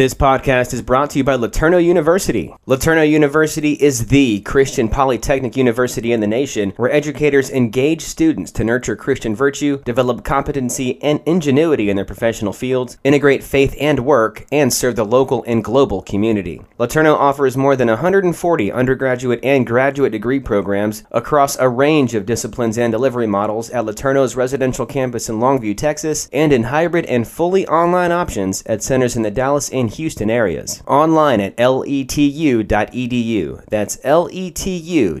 This podcast is brought to you by LeTourneau University. LeTourneau University is the Christian polytechnic university in the nation where educators engage students to nurture Christian virtue, develop competency and ingenuity in their professional fields, integrate faith and work, and serve the local and global community. LeTourneau offers more than 140 undergraduate and graduate degree programs across a range of disciplines and delivery models at LeTourneau's residential campus in Longview, Texas, and in hybrid and fully online options at centers in the Dallas and Houston areas. Online at letu.edu. That's letu.edu.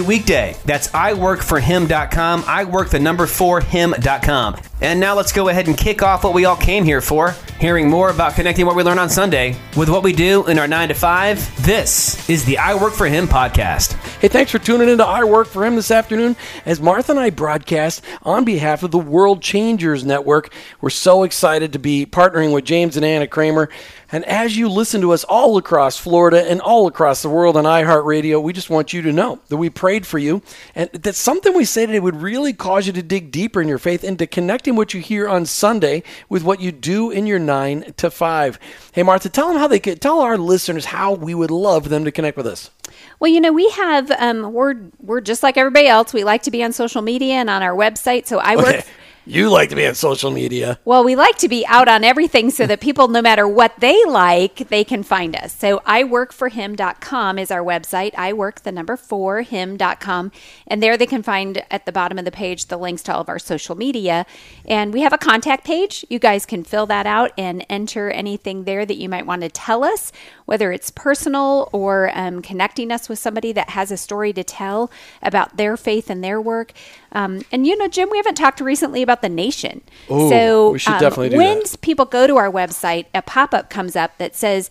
weekday. That's iworkforhim.com work the number for him.com. And now let's go ahead and kick off what we all came here for hearing more about connecting what we learn on Sunday with what we do in our 9 to 5. This is the I Work for Him podcast. Hey, thanks for tuning in to I Work for Him this afternoon as Martha and I broadcast on behalf of the World Changers Network. We're so excited to be partnering with James and Anna Kramer. And as you listen to us all across Florida and all across the world on iHeartRadio, we just want you to know that we prayed for you and that something we say today would really cause you to dig deeper in your faith and to connecting what you hear on Sunday with what you do in your 9 to 5. Hey, Martha, tell them how they could tell our listeners how we would love them to connect with us. Well, you know, we have um, we're we're just like everybody else. We like to be on social media and on our website. So I work you like to be on social media. Well, we like to be out on everything so that people, no matter what they like, they can find us. So iworkforhim.com is our website. I work the number four him.com. And there they can find at the bottom of the page the links to all of our social media. And we have a contact page. You guys can fill that out and enter anything there that you might want to tell us, whether it's personal or um, connecting us with somebody that has a story to tell about their faith and their work. Um, and you know, Jim, we haven't talked recently about the nation. Ooh, so we should um, definitely do when that. people go to our website, a pop up comes up that says,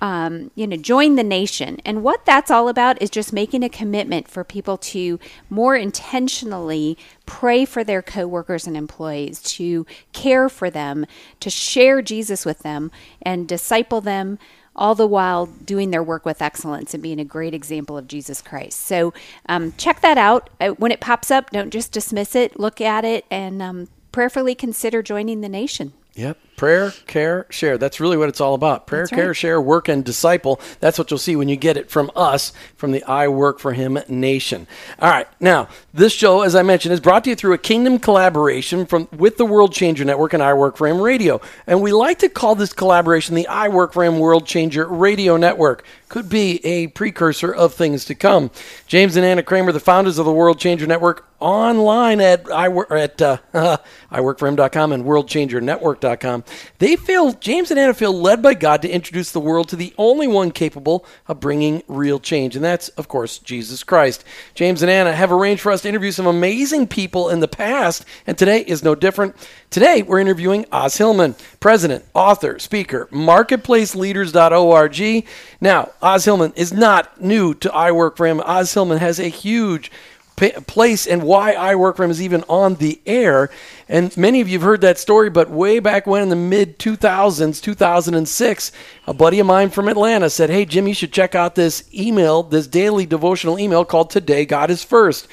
um, you know, join the nation. And what that's all about is just making a commitment for people to more intentionally pray for their coworkers and employees, to care for them, to share Jesus with them, and disciple them all the while doing their work with excellence and being a great example of Jesus Christ. So um, check that out. Uh, when it pops up, don't just dismiss it, look at it, and um, prayerfully consider joining the nation. Yep. Prayer, care, share. That's really what it's all about. Prayer, right. care, share, work, and disciple. That's what you'll see when you get it from us, from the I Work for Him Nation. All right. Now, this show, as I mentioned, is brought to you through a kingdom collaboration from with the World Changer Network and I Work for Him Radio. And we like to call this collaboration the I Work for Him World Changer Radio Network. Could be a precursor of things to come. James and Anna Kramer, the founders of the World Changer Network, online at I work at uh, iworkforhim.com and worldchangernetwork.com. They feel, James and Anna feel led by God to introduce the world to the only one capable of bringing real change, and that's, of course, Jesus Christ. James and Anna have arranged for us to interview some amazing people in the past, and today is no different. Today, we're interviewing Os Hillman, president, author, speaker, marketplaceleaders.org. Now, Os Hillman is not new to I Work for Him. Os Hillman has a huge place and why I work for him is even on the air. And many of you have heard that story, but way back when in the mid 2000s, 2006, a buddy of mine from Atlanta said, Hey, Jim, you should check out this email, this daily devotional email called Today God is First,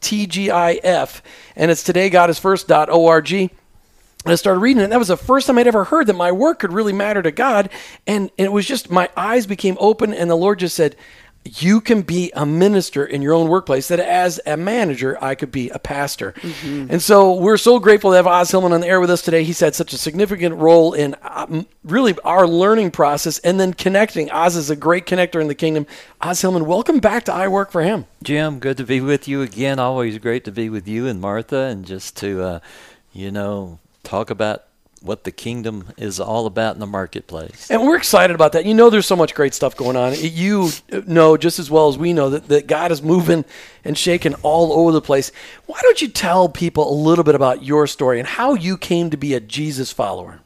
TGIF. And it's todaygodisfirst.org. And I started reading it, and that was the first time I'd ever heard that my work could really matter to God. And, and it was just, my eyes became open, and the Lord just said, you can be a minister in your own workplace that as a manager i could be a pastor. Mm-hmm. and so we're so grateful to have os hillman on the air with us today. He's had such a significant role in um, really our learning process and then connecting. Os is a great connector in the kingdom. Os hillman welcome back to i work for him. Jim good to be with you again. Always great to be with you and martha and just to uh, you know talk about what the kingdom is all about in the marketplace. And we're excited about that. You know, there's so much great stuff going on. You know just as well as we know that, that God is moving and shaking all over the place. Why don't you tell people a little bit about your story and how you came to be a Jesus follower?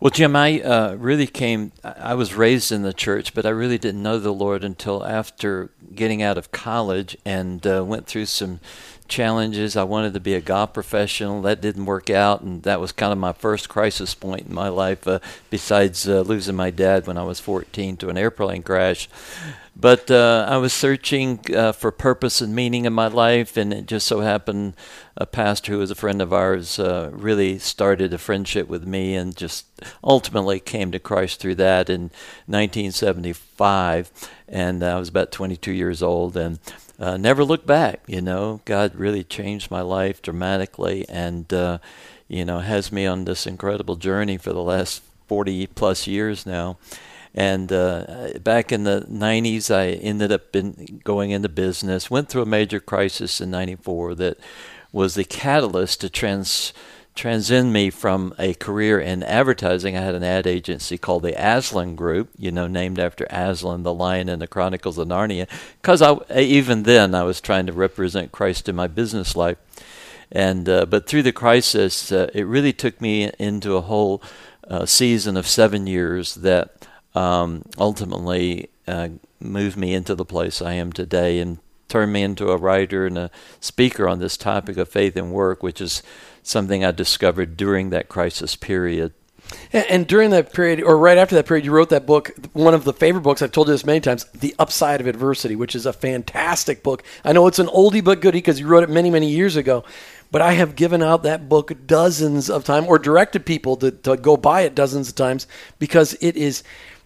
Well, Jim, I uh, really came, I was raised in the church, but I really didn't know the Lord until after getting out of college and uh, went through some challenges. I wanted to be a golf professional. That didn't work out, and that was kind of my first crisis point in my life, uh, besides uh, losing my dad when I was 14 to an airplane crash. But uh, I was searching uh, for purpose and meaning in my life, and it just so happened a pastor who was a friend of ours uh, really started a friendship with me and just ultimately came to Christ through that in 1975. And I was about 22 years old and uh, never looked back. You know, God really changed my life dramatically and, uh, you know, has me on this incredible journey for the last 40 plus years now. And uh, back in the 90s, I ended up in, going into business, went through a major crisis in 94 that was the catalyst to trans, transcend me from a career in advertising. I had an ad agency called the Aslan Group, you know, named after Aslan, the lion in the Chronicles of Narnia, because I, even then I was trying to represent Christ in my business life. And uh, but through the crisis, uh, it really took me into a whole uh, season of seven years that um, ultimately uh, moved me into the place I am today and turned me into a writer and a speaker on this topic of faith and work, which is something I discovered during that crisis period. And during that period, or right after that period, you wrote that book, one of the favorite books, I've told you this many times, The Upside of Adversity, which is a fantastic book. I know it's an oldie but goodie because you wrote it many, many years ago. But I have given out that book dozens of times or directed people to, to go buy it dozens of times because it is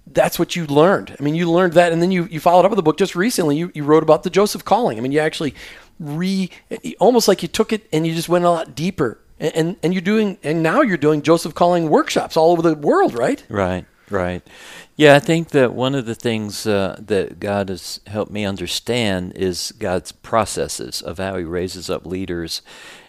that's what you learned. I mean, you learned that, and then you, you followed up with a book just recently. You, you wrote about the Joseph calling. I mean, you actually re almost like you took it and you just went a lot deeper. And, and, and you're doing, and now you're doing Joseph calling workshops all over the world, right? Right, right. Yeah, I think that one of the things uh, that God has helped me understand is God's processes of how He raises up leaders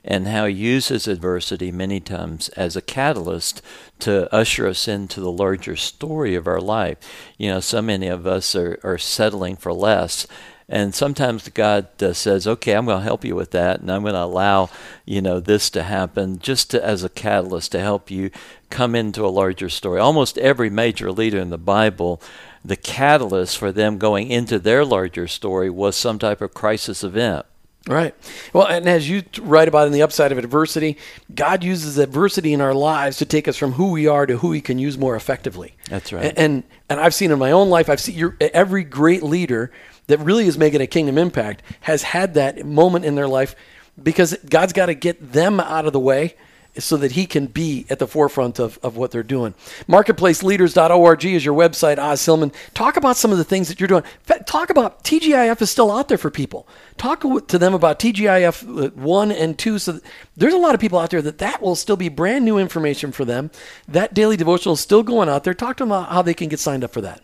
and how He uses adversity many times as a catalyst to usher us into the larger story of our life. You know, so many of us are, are settling for less. And sometimes God uh, says, "Okay, I'm going to help you with that, and I'm going to allow, you know, this to happen just to, as a catalyst to help you come into a larger story." Almost every major leader in the Bible, the catalyst for them going into their larger story was some type of crisis event. Right. Well, and as you write about in the upside of adversity, God uses adversity in our lives to take us from who we are to who He can use more effectively. That's right. And and, and I've seen in my own life, I've seen every great leader that really is making a kingdom impact has had that moment in their life because God's got to get them out of the way so that he can be at the forefront of, of what they're doing. Marketplaceleaders.org is your website, Os Hillman. Talk about some of the things that you're doing. Talk about TGIF is still out there for people. Talk to them about TGIF uh, 1 and 2. So there's a lot of people out there that that will still be brand new information for them. That daily devotional is still going out there. Talk to them about how they can get signed up for that.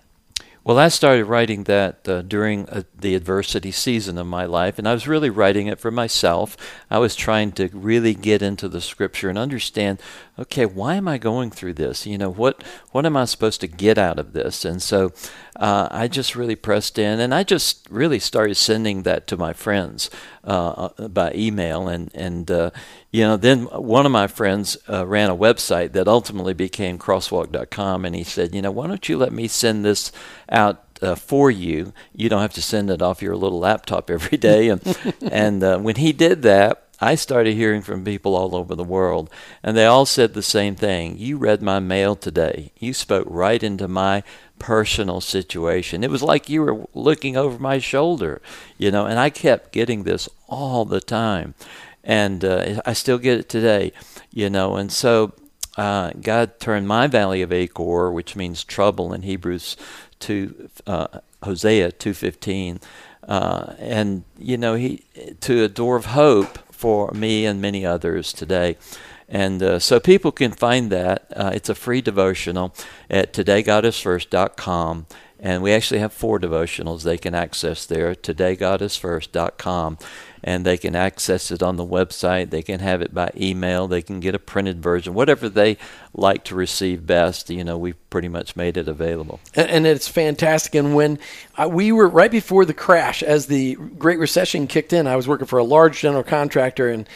Well, I started writing that uh, during uh, the adversity season of my life, and I was really writing it for myself. I was trying to really get into the scripture and understand, okay, why am I going through this? You know, what what am I supposed to get out of this? And so uh, I just really pressed in, and I just really started sending that to my friends uh, uh, by email, and and uh, you know, then one of my friends uh, ran a website that ultimately became crosswalk.com, and he said, you know, why don't you let me send this out uh, for you? You don't have to send it off your little laptop every day. And and uh, when he did that, I started hearing from people all over the world, and they all said the same thing. You read my mail today. You spoke right into my personal situation. It was like you were looking over my shoulder, you know, and I kept getting this all the time and uh, I still get it today, you know. And so uh, God turned my valley of Achor, which means trouble in Hebrews two, uh, Hosea two fifteen, uh, and you know he to a door of hope for me and many others today. And uh, so people can find that. Uh, it's a free devotional at todaygodisfirst.com And we actually have four devotionals they can access there, todaygodisfirst.com. And they can access it on the website. They can have it by email. They can get a printed version, whatever they like to receive best. You know, we've pretty much made it available. And, and it's fantastic. And when uh, we were right before the crash, as the Great Recession kicked in, I was working for a large general contractor and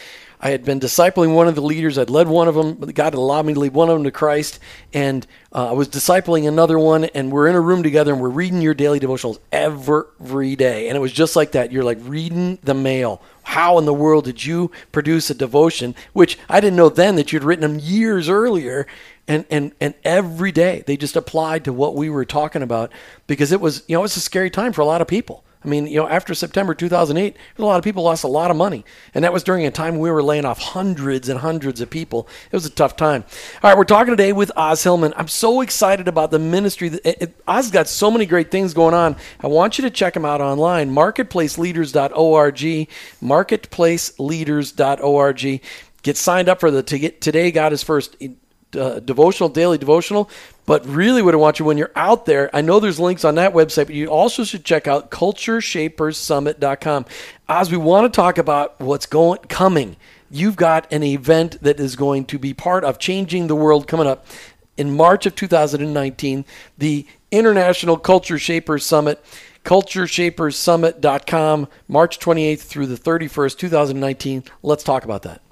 I had been discipling one of the leaders. I'd led one of them. God had allowed me to lead one of them to Christ. And uh, I was discipling another one. And we're in a room together and we're reading your daily devotionals every day. And it was just like that. You're like reading the mail. How in the world did you produce a devotion? Which I didn't know then that you'd written them years earlier. And, and, and every day they just applied to what we were talking about because it was, you know, it was a scary time for a lot of people. I mean, you know, after September 2008, a lot of people lost a lot of money. And that was during a time we were laying off hundreds and hundreds of people. It was a tough time. All right, we're talking today with Os Hillman. I'm so excited about the ministry. Os got so many great things going on. I want you to check him out online, marketplaceleaders.org, marketplaceleaders.org. Get signed up for the Today God is First uh, devotional, daily devotional. But really, what I want you when you're out there, I know there's links on that website, but you also should check out cultureshaperssummit.com. As we want to talk about what's going coming, you've got an event that is going to be part of changing the world coming up in March of 2019, the International Culture Shapers Summit cultureshaperssummit.com, March 28th through the 31st, 2019. Let's talk about that.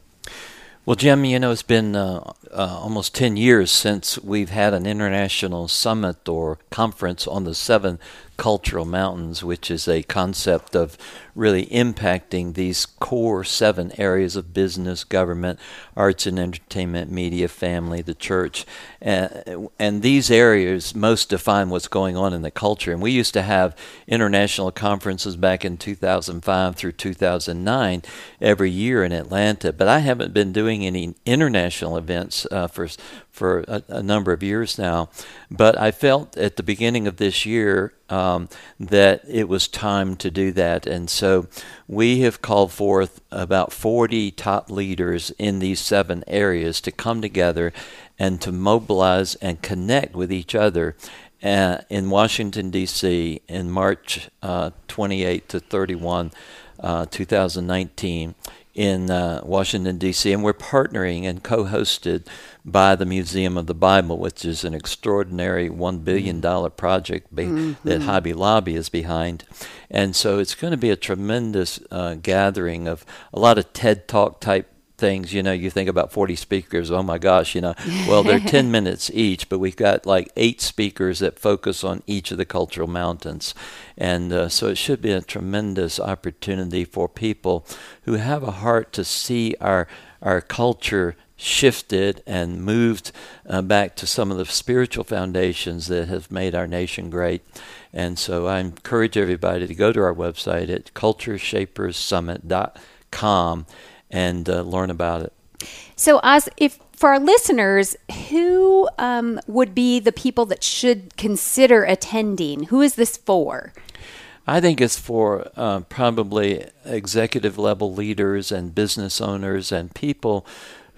Well, Jim, you know, it's been uh, uh, almost 10 years since we've had an international summit or conference on the seven cultural mountains, which is a concept of really impacting these core seven areas of business, government, arts and entertainment, media, family, the church. And, and these areas most define what's going on in the culture. And we used to have international conferences back in 2005 through 2009 every year in Atlanta, but I haven't been doing any international events uh, for for a, a, number of years now. But I felt at the beginning of this year um, that it was time to do that. And so we have called forth about 40 top leaders in these seven areas to come together and to mobilize and connect with each other. Uh, in Washington, D.C., in March uh, 28 to 31, uh, 2019, in uh, Washington, D.C., and we're partnering and co hosted by the Museum of the Bible, which is an extraordinary $1 billion project be- mm-hmm. that Hobby Lobby is behind. And so it's going to be a tremendous uh, gathering of a lot of TED Talk type things, you know, you think about 40 speakers, oh my gosh, you know, well, they're 10 minutes each, but we've got like eight speakers that focus on each of the cultural mountains. And uh, so it should be a tremendous opportunity for people who have a heart to see our, our culture shifted and moved uh, back to some of the spiritual foundations that have made our nation great. And so I encourage everybody to go to our website at cultureshaperssummit.com and uh, learn about it. So, as if for our listeners, who um, would be the people that should consider attending? Who is this for? I think it's for uh, probably executive level leaders and business owners and people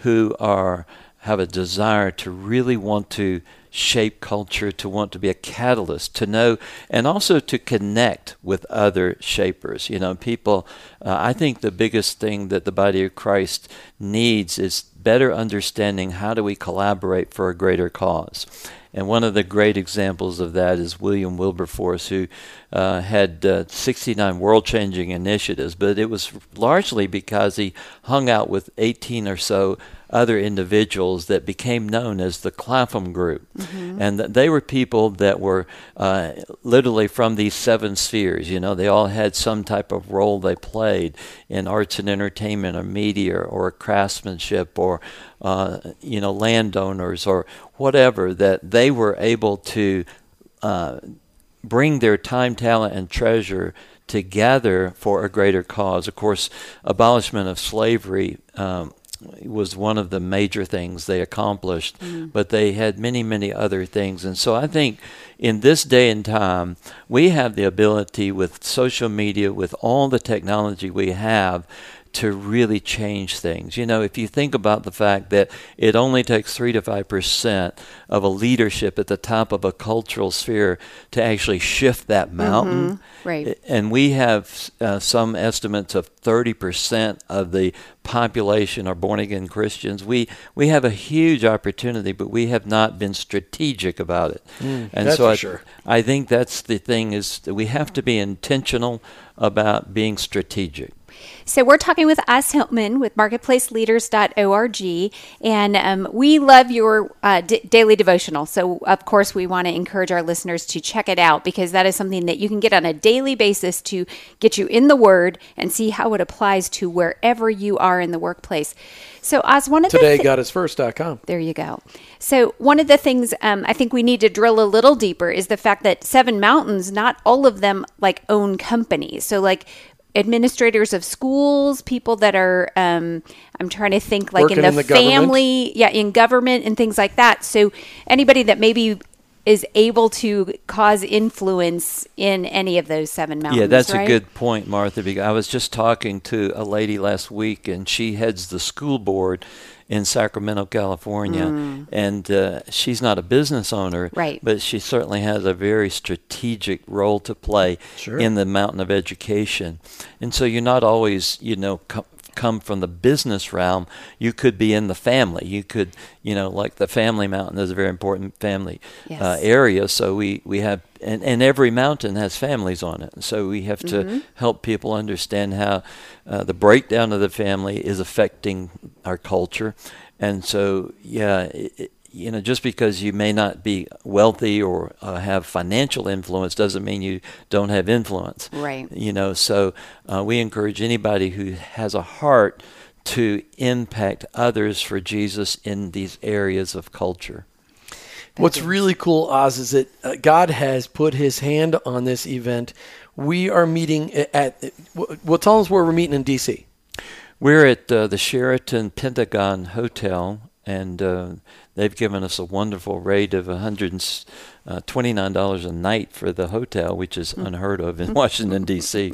who are have a desire to really want to shape culture, to want to be a catalyst, to know, and also to connect with other shapers. You know, people, uh, I think the biggest thing that the body of Christ needs is better understanding how do we collaborate for a greater cause. And one of the great examples of that is William Wilberforce, who uh, had uh, 69 world changing initiatives, but it was largely because he hung out with 18 or so other individuals that became known as the Clapham Group. Mm-hmm. And they were people that were uh, literally from these seven spheres. You know, they all had some type of role they played in arts and entertainment or media or craftsmanship or, uh, you know, landowners or whatever, that they were able to uh, bring their time, talent, and treasure together for a greater cause. Of course, abolishment of slavery um, was one of the major things they accomplished, mm. but they had many, many other things. And so I think in this day and time, we have the ability with social media, with all the technology we have, to really change things. You know, if you think about the fact that it only takes 3 to 5% of a leadership at the top of a cultural sphere to actually shift that mountain. Mm-hmm. Right. And we have uh, some estimates of 30% of the population are born again Christians. We we have a huge opportunity, but we have not been strategic about it. Mm, and that's so for I, sure. I think that's the thing is that we have to be intentional about being strategic. So we're talking with Os Hillman with marketplaceleaders.org, and um, we love your uh, d- daily devotional. So of course we want to encourage our listeners to check it out because that is something that you can get on a daily basis to get you in the Word and see how it applies to wherever you are in the workplace. So Os, one of Today the us first.com. there you go. So, one of the things um, I think we need to drill a little deeper is the fact that Seven Mountains, not all of them like own companies. So, like administrators of schools, people that are, um, I'm trying to think like Working in the, in the government? family, yeah, in government and things like that. So, anybody that maybe is able to cause influence in any of those seven mountains. Yeah, that's right? a good point, Martha. Because I was just talking to a lady last week, and she heads the school board in Sacramento, California, and uh, she's not a business owner, Mm. Right. But she certainly has a very strategic role to play Sure. in the mountain of education, and so you're not always, you know. Co- come from the business realm you could be in the family you could you know like the family mountain is a very important family uh, area. So we, we have, and, and every mountain has families on it. So we have to Mm-hmm. help people understand how uh, the breakdown of the family is affecting our culture. And so, yeah, it- you know, just because you may not be wealthy or uh, have financial influence doesn't mean you don't have influence. Right. You know, so uh, we encourage anybody who has a heart to impact others for Jesus in these areas of culture. What's really cool, Os, is that uh, God has put His hand on this event. We are meeting at. w- Well, tell us where we're meeting in D.C. We're at uh, the Sheraton Pentagon Hotel, and uh, they've given us a wonderful rate of $129 a night for the hotel, which is unheard of in Washington, D.C.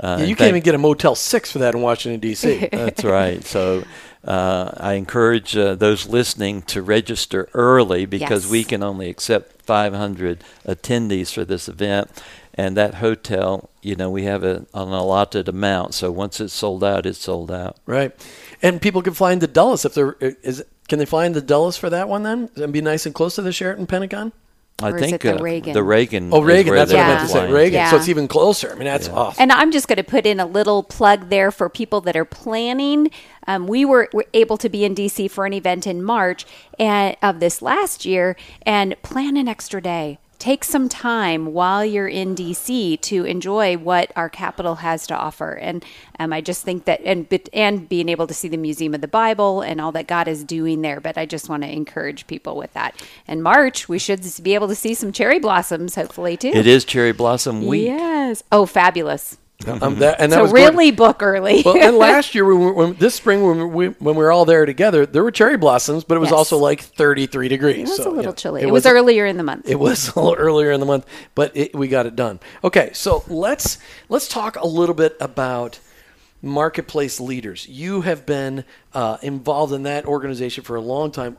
Uh, Yeah, you can't even get a Motel Six for that in Washington D.C. That's right. So uh, I encourage uh, those listening to register early because Yes. we can only accept 500 attendees for this event. And that hotel, you know, we have a, an allotted amount. So once it's sold out, it's sold out. right, and people can fly into Dulles if they're. Is can they fly into Dulles for that one then? And be nice and close to the Sheraton Pentagon. I Or is think it the uh, Reagan? The Reagan. Oh, Reagan. That's what I meant to say. flying. Reagan. So it's even closer. I mean, that's awesome. And I'm just going to put in a little plug there for people that are planning. Um, we were, were able to be in DC for an event in March and, of this last year and plan an extra day. Take some time while you're in DC to enjoy what our capital has to offer. And um, I just think that, and and being able to see the Museum of the Bible and all that God is doing there. But I just want to encourage people with that. In March, we should be able to see some cherry blossoms, hopefully too. It is Cherry Blossom Week. Yes. Oh, fabulous. Um, that, and that So was going- really book early. well, and last year, when, we, when this spring, when we when we were all there together, there were cherry blossoms, but it was Yes. also like 33 degrees. it was so, a little yeah, chilly. It, was, earlier in the month. It was a little earlier in the month, but it, we got it done. Okay, so let's let's talk a little bit about marketplace leaders. You have been uh, involved in that organization for a long time.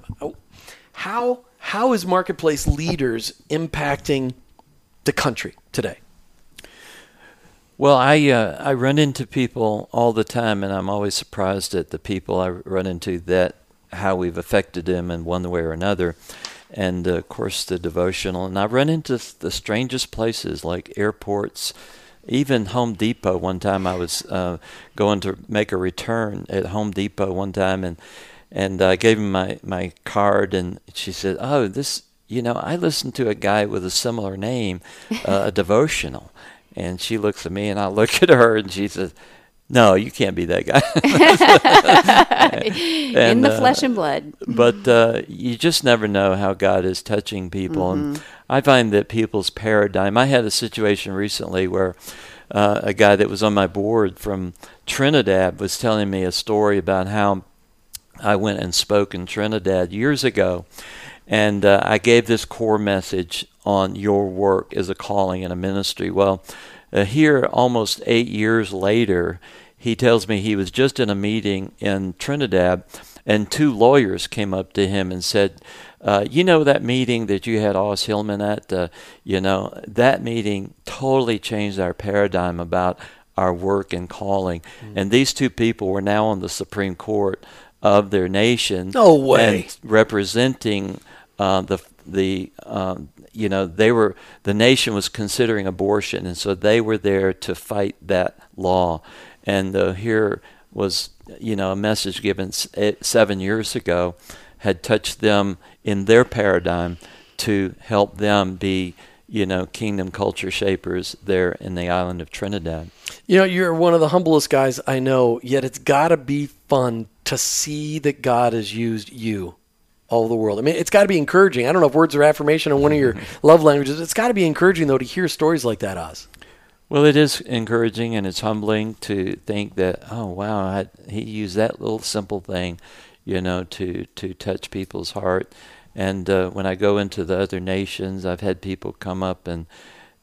How how is marketplace leaders impacting the country today? Well, I uh, I run into people all the time, and I'm always surprised at the people I run into that how we've affected them in one way or another. And uh, of course, the devotional. And I run into the strangest places like airports, even Home Depot. One time, I was uh, going to make a return at Home Depot one time, and and I gave him my my card, and she said, "Oh, this." You know, I listened to a guy with a similar name, uh, a devotional. And she looks at me, and I look at her, and she says, "No, you can't be that guy." in the uh, flesh and blood. but uh, you just never know how God is touching people. And I find that people's paradigm. I had a situation recently where uh, a guy that was on my board from Trinidad was telling me a story about how I went and spoke in Trinidad years ago. And uh, I gave this core message on your work as a calling and a ministry. Well, uh, here, almost eight years later, he tells me he was just in a meeting in Trinidad, and two lawyers came up to him and said, uh, you know that meeting that you had Os Hillman at, uh, you know, that meeting totally changed our paradigm about our work and calling. Mm. And these two people were now on the Supreme Court of their nation. No way. representing uh, the the um, you know they were the nation was considering abortion, and so they were there to fight that law. And here was you know a message given seven years ago had touched them in their paradigm to help them be you know, kingdom culture shapers there in the island of Trinidad. You know, you're one of the humblest guys I know, yet it's got to be fun to see that God has used you all the world. I mean, it's got to be encouraging. I don't know if words of affirmation are one of your love languages. It's got to be encouraging, though, to hear stories like that, Os. Well, it is encouraging and it's humbling to think that, oh, wow, I, he used that little simple thing, you know, to, to touch people's heart and uh, when I go into the other nations, I've had people come up and,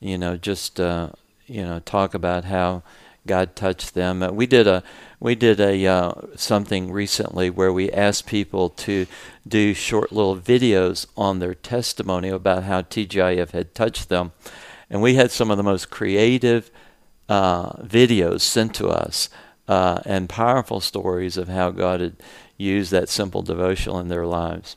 you know, just uh, you know talk about how God touched them. Uh, we did a we did a uh, something recently where we asked people to do short little videos on their testimony about how TGIF had touched them, and we had some of the most creative uh, videos sent to us uh, and powerful stories of how God had used that simple devotional in their lives.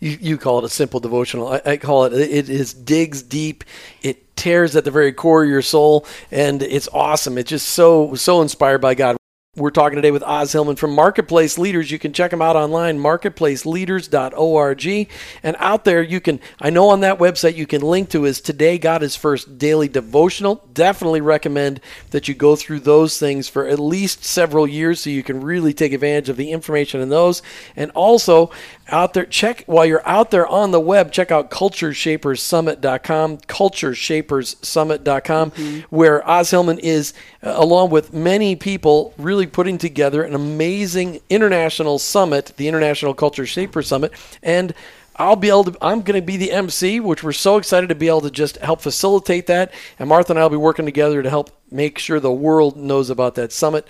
You, you call it a simple devotional. I, I call it it is digs deep. It tears at the very core of your soul, and it's awesome. It's just so so inspired by God. We're talking today with Os Hillman from Marketplace Leaders. You can check them out online, marketplaceleaders.org. And out there, you can, I know on that website, you can link to his Today God is First daily devotional. Definitely recommend that you go through those things for at least several years so you can really take advantage of the information in those. And also, out there, check while you're out there on the web, check out cultureshaperssummit.com, cultureshaperssummit.com, mm-hmm. where os Hillman is, uh, along with many people, really putting together an amazing international summit, the International Culture shaper Summit. And I'll be able to, I'm going to be the MC, which we're so excited to be able to just help facilitate that. And Martha and I will be working together to help make sure the world knows about that summit.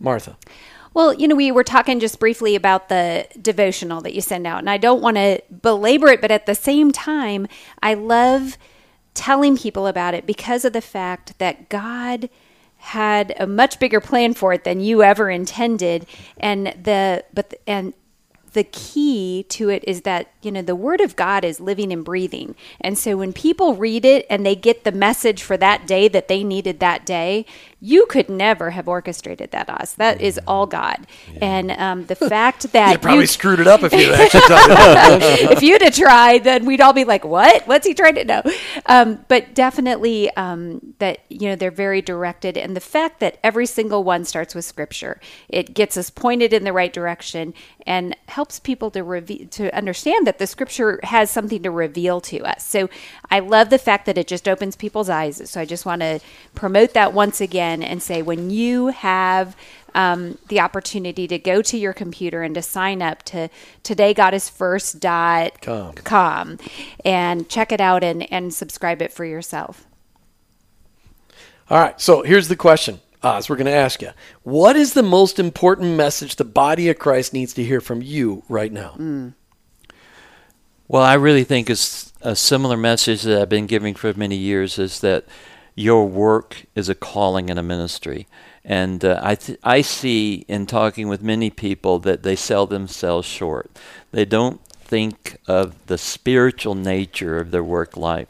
Martha. Well, you know, we were talking just briefly about the devotional that you send out, and I don't want to belabor it, but at the same time, I love telling people about it because of the fact that God had a much bigger plan for it than you ever intended and the but and the key to it is that you know the word of god is living and breathing. And so when people read it and they get the message for that day that they needed that day you could never have orchestrated that Os. That is all God. Yeah. And um, the fact that you probably you, screwed it up if you actually if you'd have tried, then we'd all be like, "What? What's he trying to know?" Um, but definitely um, that you know they're very directed, and the fact that every single one starts with Scripture, it gets us pointed in the right direction and helps people to reve- to understand that the Scripture has something to reveal to us. So I love the fact that it just opens people's eyes. So I just want to promote that once again again and say when you have um, the opportunity to go to your computer and to sign up to today god is first dot com. com and check it out and, and subscribe it for yourself all right so here's the question Os, we're going to ask you what is the most important message the body of christ needs to hear from you right now mm. well i really think it's a similar message that i've been giving for many years is that your work is a calling and a ministry. And uh, I, th- I see in talking with many people that they sell themselves short. They don't think of the spiritual nature of their work life.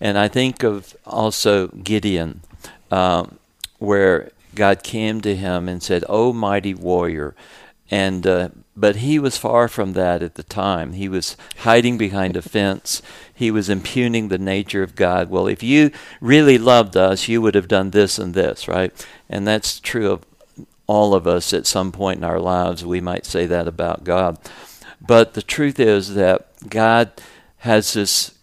And I think of also Gideon, um, where God came to him and said, "O mighty warrior," and uh, but he was far from that at the time. He was hiding behind a fence. He was impugning the nature of God. Well, if you really loved us, you would have done this and this, right? And that's true of all of us at some point in our lives. We might say that about God. But the truth is that God has this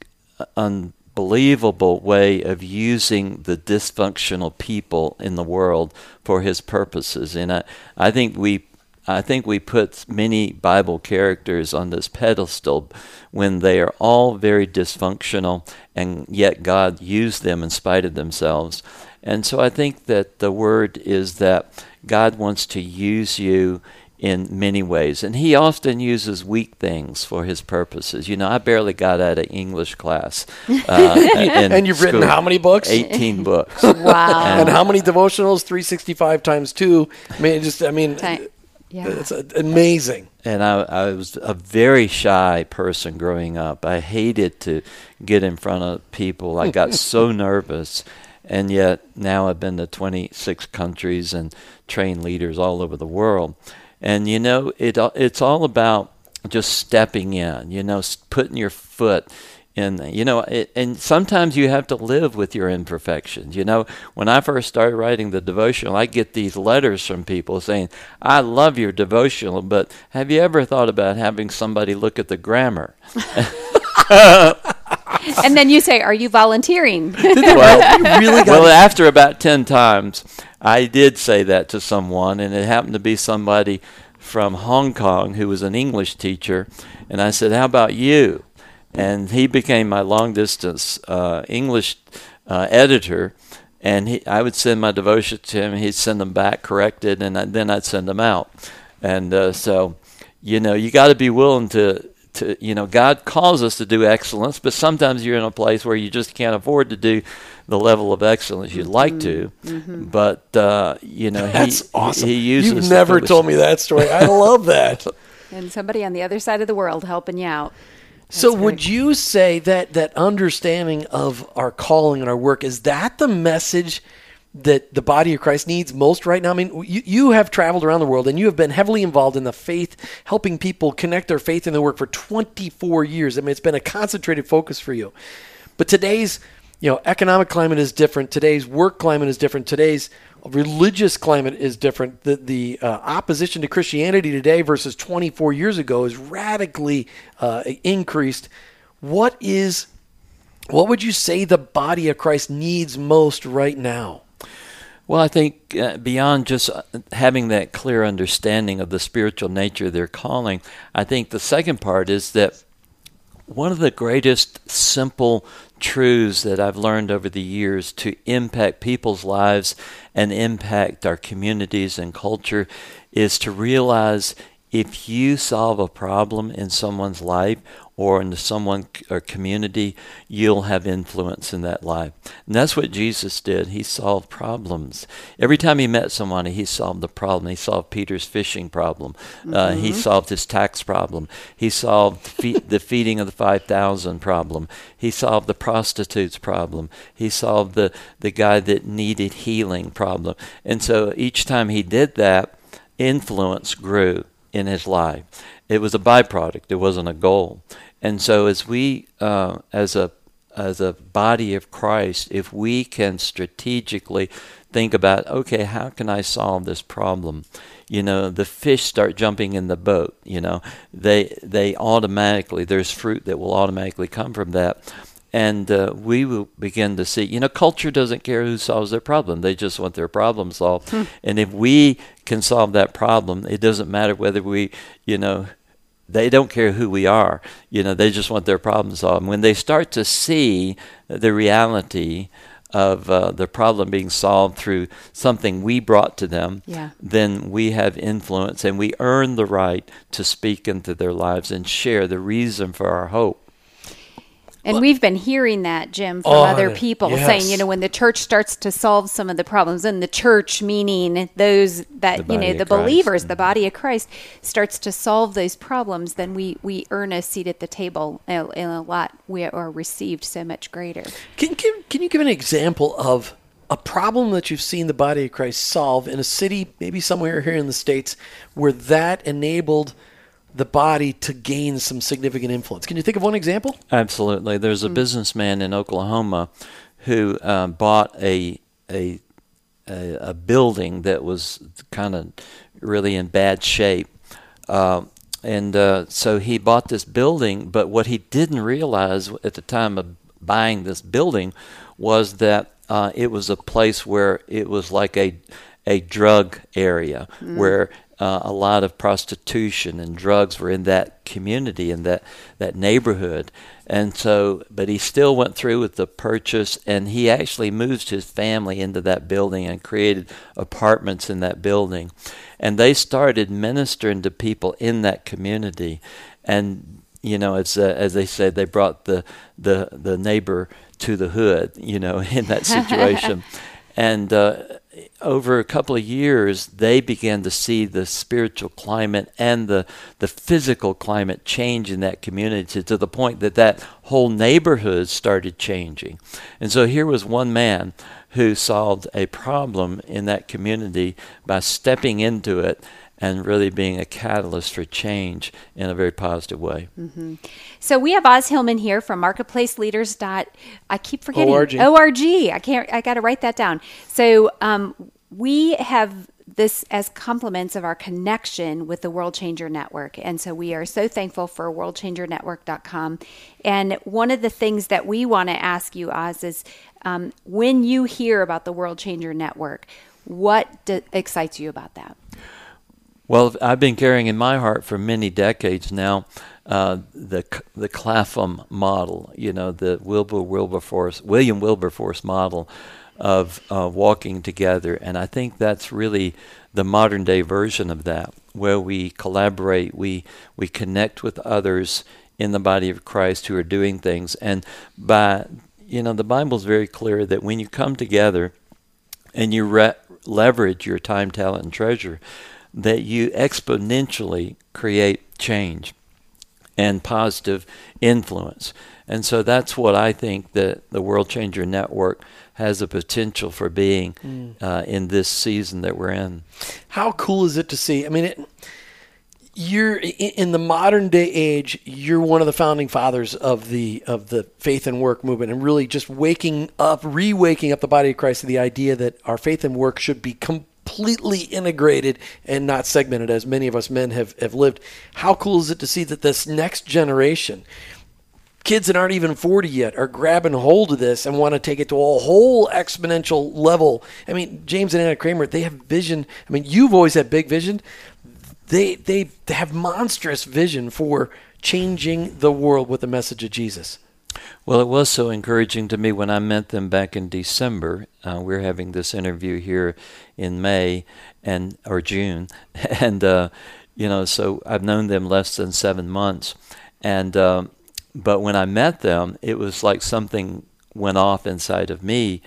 unbelievable way of using the dysfunctional people in the world for his purposes. And I, I think we I think we put many Bible characters on this pedestal when they are all very dysfunctional, and yet God used them in spite of themselves. And so I think that the word is that God wants to use you in many ways. And he often uses weak things for his purposes. You know, I barely got out of English class. Uh, in And you've written how many books? 18 books. Wow. and how many devotionals? 365 times two. I mean, just, I mean, Ti- yeah. it's amazing. and I, I was a very shy person growing up. I hated to get in front of people. I got so nervous. And yet now I've been to 26 countries and trained leaders all over the world. And you know, it it's all about just stepping in, you know, putting your foot in, you know, it, and sometimes you have to live with your imperfections. You know, when I first started writing the devotional, I get these letters from people saying, I love your devotional, but have you ever thought about having somebody look at the grammar? and then you say, "Are you volunteering?" well, You really got well, after about 10 times, I did say that to someone, and it happened to be somebody from Hong Kong who was an English teacher. And I said, How about you? And he became my long distance uh, English uh, editor. And he, I would send my devotion to him, he'd send them back corrected, and I, then I'd send them out. And uh, so, you know, you got to be willing to to you know God calls us to do excellence, but sometimes you're in a place where you just can't afford to do the level of excellence you'd like to. But uh, you know Mm-hmm. That's he awesome. he uses You've never told me that story. I love that. and somebody on the other side of the world helping you out. So, That's would you say that that understanding of our calling and our work is that the message that the body of Christ needs most right now? I mean, you, you have traveled around the world and you have been heavily involved in the faith, helping people connect their faith and their work for 24 years. I mean, it's been a concentrated focus for you. But today's you know economic climate is different. Today's work climate is different. Today's religious climate is different. The the uh, opposition to Christianity today versus 24 years ago is radically uh, increased. What is what would you say the body of Christ needs most right now? Well, I think uh, beyond just uh, having that clear understanding of the spiritual nature of their calling, I think the second part is that one of the greatest simple truths that I've learned over the years to impact people's lives and impact our communities and culture is to realize if you solve a problem in someone's life or into someone or community, you'll have influence in that life. And that's what Jesus did. He solved problems. Every time he met someone, he solved the problem. He solved Peter's fishing problem. Uh, he solved his tax problem. He solved fe- the feeding of the 5,000 problem. He solved the prostitute's problem. He solved the, the guy that needed healing problem. And so each time he did that, influence grew in his life. It was a byproduct. It wasn't a goal. And so, as we, uh, as a as a body of Christ, if we can strategically think about, okay, how can I solve this problem? You know, the fish start jumping in the boat. You know, they they automatically there's fruit that will automatically come from that. And uh, we will begin to see, you know, culture doesn't care who solves their problem. They just want their problem solved. And if we can solve that problem, it doesn't matter whether we, you know, they don't care who we are. You know, they just want their problem solved. And when they start to see the reality of uh, the problem being solved through something we brought to them, Yeah. then we have influence and we earn the right to speak into their lives and share the reason for our hope. And we've been hearing that, Jim, from Oh, other people Yes. saying, you know, when the church starts to solve some of the problems, and the church meaning those that, you know, the Christ. believers, the mm-hmm. body of Christ, starts to solve those problems, then we, we earn a seat at the table in a lot, we are received so much greater. Can, can, can you give an example of a problem that you've seen the body of Christ solve in a city, maybe somewhere here in the States, where that enabled the body to gain some significant influence? Can you think of one example? Absolutely. There's a businessman in Oklahoma who uh, bought a, a a a building that was kind of really in bad shape, uh, and uh, so he bought this building. But what he didn't realize at the time of buying this building was that uh, it was a place where it was like a a drug area where uh, a lot of prostitution and drugs were in that community in that that neighborhood. And so but he still went through with the purchase and he actually moved his family into that building and created apartments in that building. And they started ministering to people in that community. And you know as uh, as they said they brought the the the neighbor to the hood you know in that situation. And uh, over a couple of years, they began to see the spiritual climate and the, the physical climate change in that community to the point that that whole neighborhood started changing. And so here was one man who solved a problem in that community by stepping into it and really being a catalyst for change in a very positive way. Mm-hmm. So we have Os Hillman here from Marketplace Leaders. Dot, I keep forgetting ORG. ORG. I can't. I got to write that down. So um, we have this as complements of our connection with the World Changer Network. And so we are so thankful for worldchangernetwork.com. And one of the things that we want to ask you, Os, is um, when you hear about the World Changer Network, what d- excites you about that? Well, I've been carrying in my heart for many decades now uh, the the Clapham model, you know, the Wilbur Wilberforce, William Wilberforce model of uh, walking together, and I think that's really the modern day version of that, where we collaborate, we we connect with others in the body of Christ who are doing things, and by you know, the Bible is very clear that when you come together and you re- leverage your time, talent, and treasure that you exponentially create change and positive influence. And so that's what I think that the World Changer Network has a potential for being mm. uh, in this season that we're in. How cool is it to see? I mean, it, you're in the modern day age. You're one of the founding fathers of the of the faith and work movement, and really just waking up, re-waking up the body of Christ to the idea that our faith and work should be completely integrated and not segmented as many of us men have, have lived. How cool is it to see that this next generation, kids that aren't even 40 yet, are grabbing hold of this and want to take it to a whole exponential level? I mean, James and Anna Kramer, they have vision. I mean, you've always had big vision. They, they, they have monstrous vision for changing the world with the message of Jesus. Well, it was so encouraging to me when I met them back in December. Uh, we're having this interview here in May and or June, and uh, you know, so I've known them less than seven months, and uh, but when I met them, it was like something went off inside of me.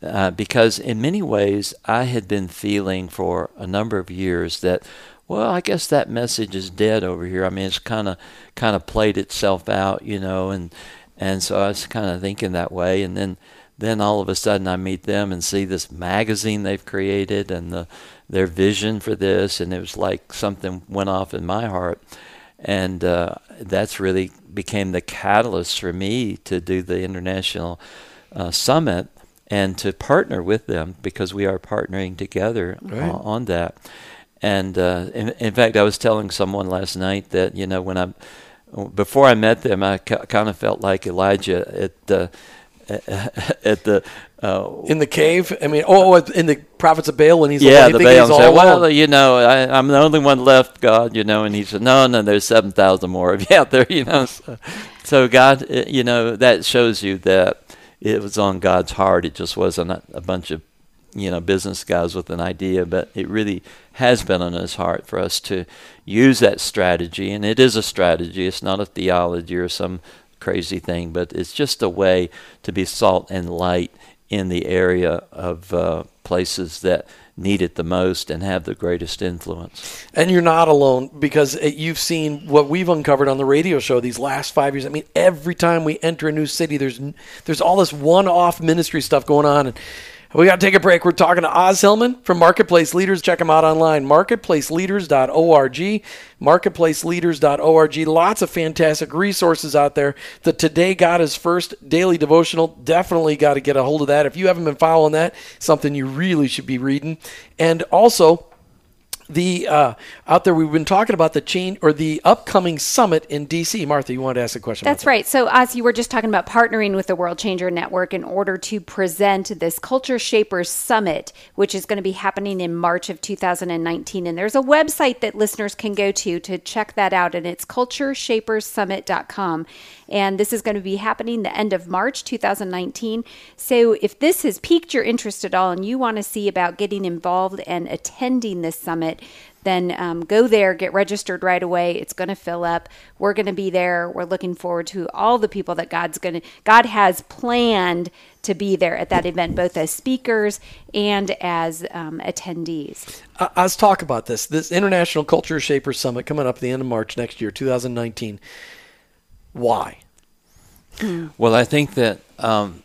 Uh, because in many ways, I had been feeling for a number of years that well, I guess that message is dead over here. I mean, it's kind of kind of played itself out, you know, and and so I was kind of thinking that way. And then, then all of a sudden I meet them and see this magazine they've created and the, their vision for this. And it was like something went off in my heart. And uh, that's really became the catalyst for me to do the international uh, summit and to partner with them because we are partnering together right. on, on that. And uh, in, in, fact, I was telling someone last night that you know when I'm before I met them, I ca- kind of felt like Elijah at the at the uh, in the cave. I mean, oh, oh in the prophets of Baal when he's yeah, alone, the Baal said, "Well, you know, I, am the only one left, God, you know." And he said, "No, no, there's seven thousand more of you out there, you know." So, so God, uh, you know, that shows you that it was on God's heart. It just wasn't a, a bunch of you know business guys with an idea, but it really has been on his heart for us to use that strategy, and it is a strategy. It's not a theology or some crazy thing, but it's just a way to be salt and light in the area of uh, places that need it the most and have the greatest influence. And you're not alone because you've seen what we've uncovered on the radio show these last 5 years. I mean, every time we enter a new city there's there's all this one-off ministry stuff going on and we got to take a break. We're talking to Os Hillman from Marketplace Leaders. Check him out online, marketplaceleaders.org, marketplaceleaders.org. Lots of fantastic resources out there. The Today God is First daily devotional, definitely got to get a hold of that. If you haven't been following that, something you really should be reading. And also, the uh, out there we've been talking about the change or the upcoming summit in DC. Martha, you wanted to ask a question. That's right. So, as you were just talking about partnering with the World Changer Network in order to present this Culture Shapers Summit, which is going to be happening in March of 2019. And there's a website that listeners can go to to check that out, and it's cultureshaperssummit.com. And this is going to be happening the end of March 2019. So, if this has piqued your interest at all and you want to see about getting involved and attending this summit, then um, go there, get registered right away. It's going to fill up. We're going to be there. We're looking forward to all the people that God's going to, God has planned to be there at that event, both as speakers and as um, attendees. Uh, let's talk about this. This International Culture Shapers Summit coming up at the end of March next year, 2019. Why? Well, I think that um,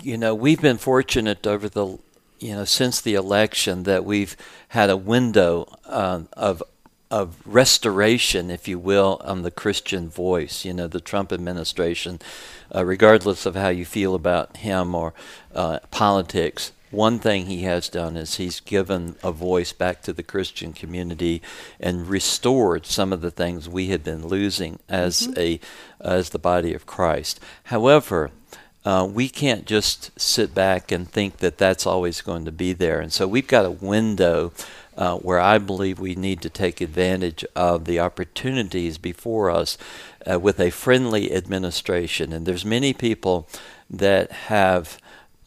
you know we've been fortunate over the you know since the election that we've had a window uh, of of restoration, if you will, on the Christian voice. You know, the Trump administration, uh, regardless of how you feel about him or uh, politics, one thing he has done is he's given a voice back to the Christian community and restored some of the things we had been losing as a as the body of Christ. However, uh, we can't just sit back and think that that's always going to be there, and so we've got a window. Uh, where I believe we need to take advantage of the opportunities before us uh, with a friendly administration. And there's many people that have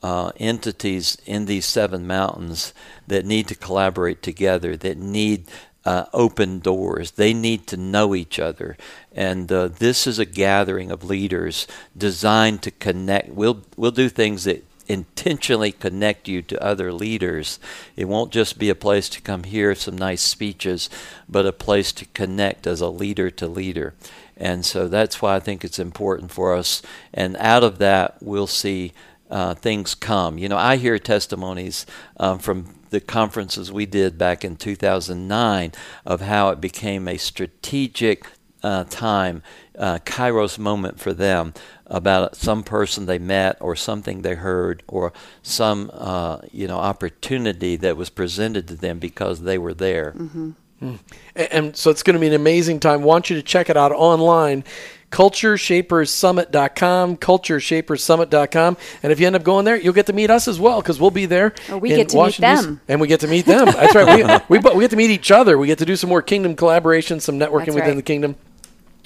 uh, entities in these seven mountains that need to collaborate together, that need uh, open doors. They need to know each other. And uh, this is a gathering of leaders designed to connect. We'll, we'll do things that intentionally connect you to other leaders. It won't just be a place to come hear some nice speeches, but a place to connect as a leader to leader. And so that's why I think it's important for us. And out of that, we'll see uh, things come. You know, I hear testimonies um, from the conferences we did back in 2009 of how it became a strategic uh, time, uh, Kairos moment for them about some person they met or something they heard or some uh, you know opportunity that was presented to them because they were there. Mm-hmm. Mm. And, and so it's going to be an amazing time. want you to check it out online cultureshaperssummit.com, cultureshaperssummit.com. And if you end up going there, you'll get to meet us as well because we'll be there. Or we get to Washington, meet them. And we get to meet them. That's right. We, we, we, get to meet each other. We get to do some more kingdom collaboration, some networking That's within right. the kingdom.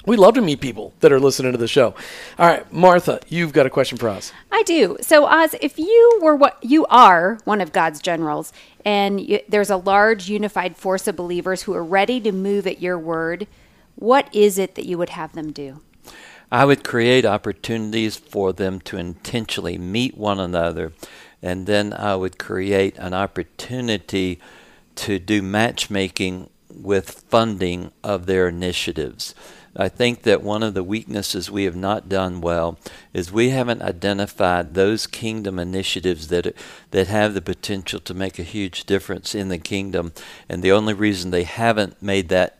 We love to meet people that are listening to the show. All right, Martha, you've got a question for Os. I do. So, Os, if you were what you are, one of God's generals, and you, there's a large unified force of believers who are ready to move at your word, what is it that you would have them do? I would create opportunities for them to intentionally meet one another, and then I would create an opportunity to do matchmaking with funding of their initiatives. I think that one of the weaknesses we have not done well is we haven't identified those kingdom initiatives that that have the potential to make a huge difference in the kingdom, and the only reason they haven't made that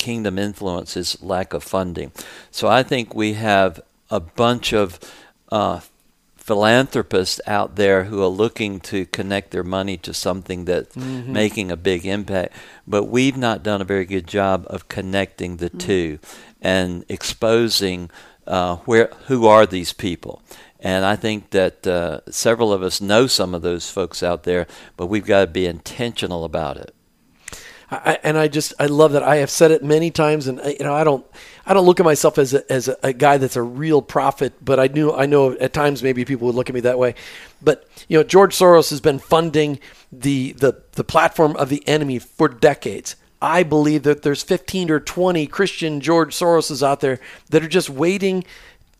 kingdom influence is lack of funding. So I think we have a bunch of uh, philanthropists out there who are looking to connect their money to something that's mm-hmm. making a big impact, but we've not done a very good job of connecting the mm-hmm. two and exposing uh, where who are these people. And I think that uh, several of us know some of those folks out there, but we've got to be intentional about it. I, and I just I love that I have said it many times, and you know I don't I don't look at myself as a, as a, guy that's a real prophet, but I knew I know at times maybe people would look at me that way. But you know George Soros has been funding the the the platform of the enemy for decades. I believe that there's 15 or 20 Christian George Soroses out there that are just waiting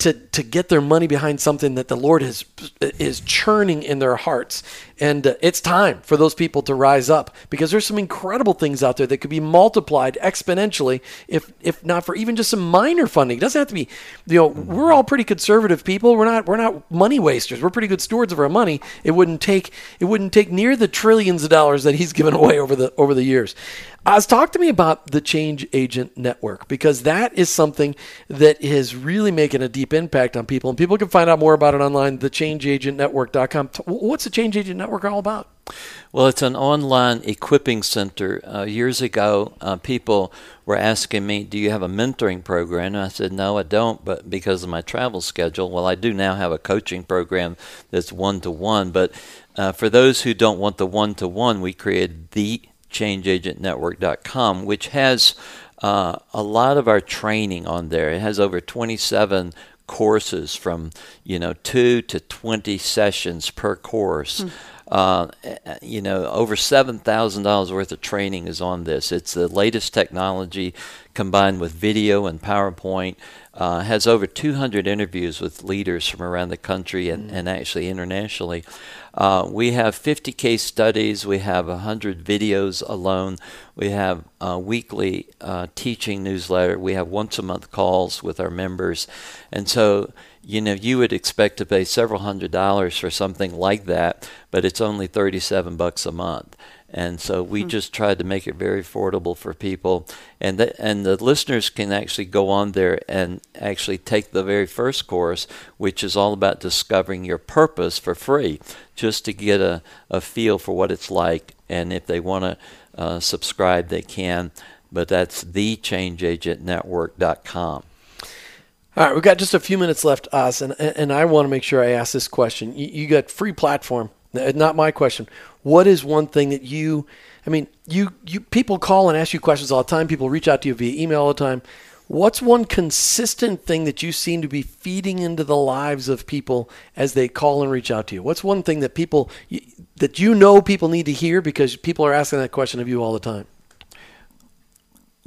to to get their money behind something that the Lord is is churning in their hearts. And uh, it's time for those people to rise up because there's some incredible things out there that could be multiplied exponentially if if not for even just some minor funding. It doesn't have to be, you know, we're all pretty conservative people. We're not we're not money wasters. We're pretty good stewards of our money. It wouldn't take it wouldn't take near the trillions of dollars that he's given away over the over the years. Os, talk to me about the Change Agent Network because that is something that is really making a deep impact on people. And people can find out more about it online, thechangeagentnetwork.com. What's the Change Agent Network all about? Well, it's an online equipping center. Uh, years ago, uh, people were asking me, "Do you have a mentoring program?" And I said, "No, I don't." But because of my travel schedule, well, I do now have a coaching program that's one to one. But uh, for those who don't want the one to one, we created the ChangeAgentNetwork.com, which has uh, a lot of our training on there. It has over 27 courses from you know two to 20 sessions per course. Mm. Uh, you know, over seven thousand dollars worth of training is on this. It's the latest technology combined with video and PowerPoint. Uh, has over 200 interviews with leaders from around the country and, mm. and actually internationally. Uh, we have 50 case studies. We have 100 videos alone. We have a weekly uh, teaching newsletter. We have once a month calls with our members. And so you know, you would expect to pay several hundred dollars for something like that, but it's only 37 bucks a month. And so we hmm. just tried to make it very affordable for people, and the, and the listeners can actually go on there and actually take the very first course, which is all about discovering your purpose for free, just to get a, a feel for what it's like. And if they want to uh, subscribe, they can. But that's thechangeagentnetwork.com. All right, we've got just a few minutes left, Os, and, and I want to make sure I ask this question. You, you got free platform, not my question. What is one thing that you, I mean, you, you people call and ask you questions all the time. People reach out to you via email all the time. What's one consistent thing that you seem to be feeding into the lives of people as they call and reach out to you? What's one thing that people that you know people need to hear because people are asking that question of you all the time?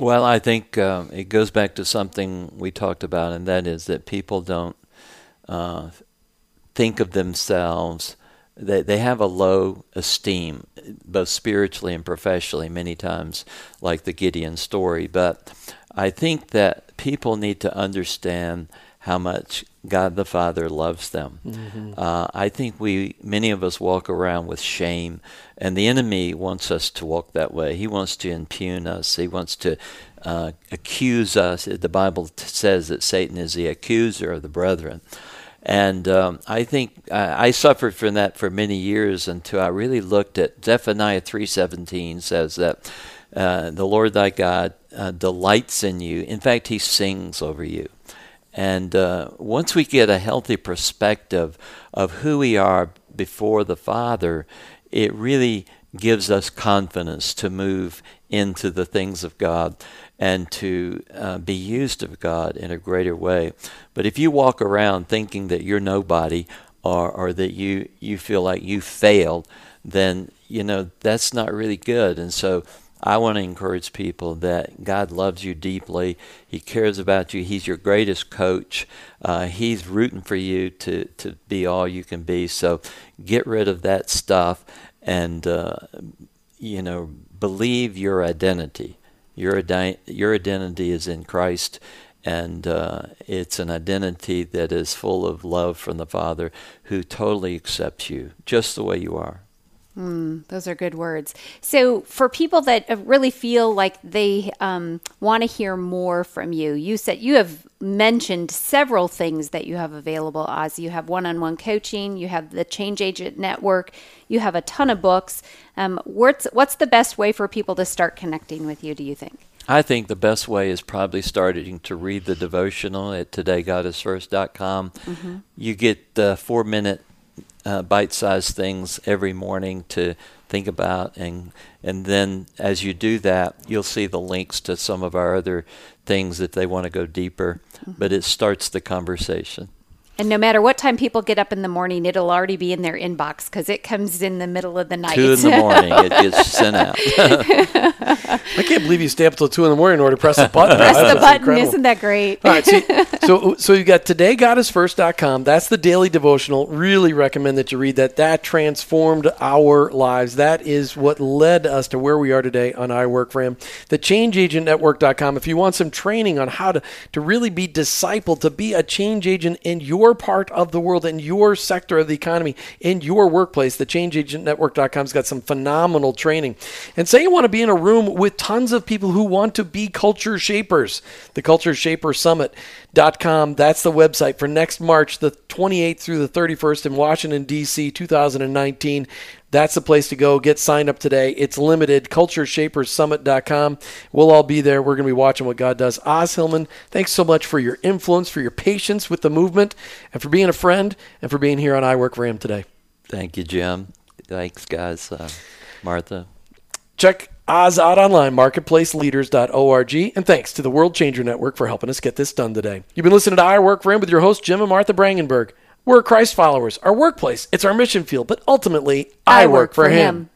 Well, I think uh, it goes back to something we talked about, and that is that people don't uh, think of themselves. They they have a low esteem, both spiritually and professionally, many times, like the Gideon story. But I think that people need to understand how much God the Father loves them. Mm-hmm. Uh, I think we, many of us, walk around with shame, and the enemy wants us to walk that way. He wants to impugn us. He wants to uh, accuse us. The Bible t- says that Satan is the accuser of the brethren. And um, I think I, I, suffered from that for many years until I really looked at Zephaniah 3:17 says that uh, the Lord thy God uh, delights in you. In fact, He sings over you. And uh, once we get a healthy perspective of who we are before the Father, it really gives us confidence to move into the things of God and to uh, be used of God in a greater way. But if you walk around thinking that you're nobody or, or that you, you feel like you failed, then you know that's not really good. And so I want to encourage people that God loves you deeply. He cares about you. He's your greatest coach. Uh, he's rooting for you to, to be all you can be. So get rid of that stuff and, uh, you know, believe your identity. Your, your identity is in Christ, and uh, it's an identity that is full of love from the Father who totally accepts you just the way you are. Mm, those are good words. So, for people that really feel like they um, want to hear more from you, you said you have mentioned several things that you have available, Os. You have one on one coaching, you have the Change Agent Network, you have a ton of books. Um, what's, what's the best way for people to start connecting with you, do you think? I think the best way is probably starting to read the devotional at todaygodisfirst.com. Mm-hmm. You get the four minute uh, bite-sized things every morning to think about. And and then as you do that you'll see the links to some of our other things if they want to go deeper. Mm-hmm. but it starts the conversation and no matter what time people get up in the morning, it'll already be in their inbox because it comes in the middle of the night. Two in the morning, it gets sent out. I can't believe you stay up till two in the morning in order to press the button. press the button, incredible. isn't that great? All right, see, so so you got todaygodisfirst.com. That's the daily devotional. Really recommend that you read that. That transformed our lives. That is what led us to where we are today on I Work for Him. The ChangeAgentNetwork.com. If you want some training on how to to really be discipled, to be a change agent in your your part of the world, in your sector of the economy, in your workplace, the changeagentnetwork.com's got some phenomenal training. And say you want to be in a room with tons of people who want to be culture shapers. The Culture Shaper Summit.com, that's the website for next March, the 28th through the 31st in Washington, D.C., 2019 that's the place to go. Get signed up today. It's limited. CultureShapersSummit.com. We'll all be there. We're going to be watching what God does. Os Hillman, thanks so much for your influence, for your patience with the movement, and for being a friend, and for being here on I Work for Him today. Thank you, Jim. Thanks, guys. Uh, Martha. Check Os out online, marketplaceleaders.org. And thanks to the World Changer Network for helping us get this done today. You've been listening to I Work for Him with your hosts, Jim and Martha Brangenberg. We're Christ followers. Our workplace, it's our mission field, but ultimately, I, I work, work, for, him. him.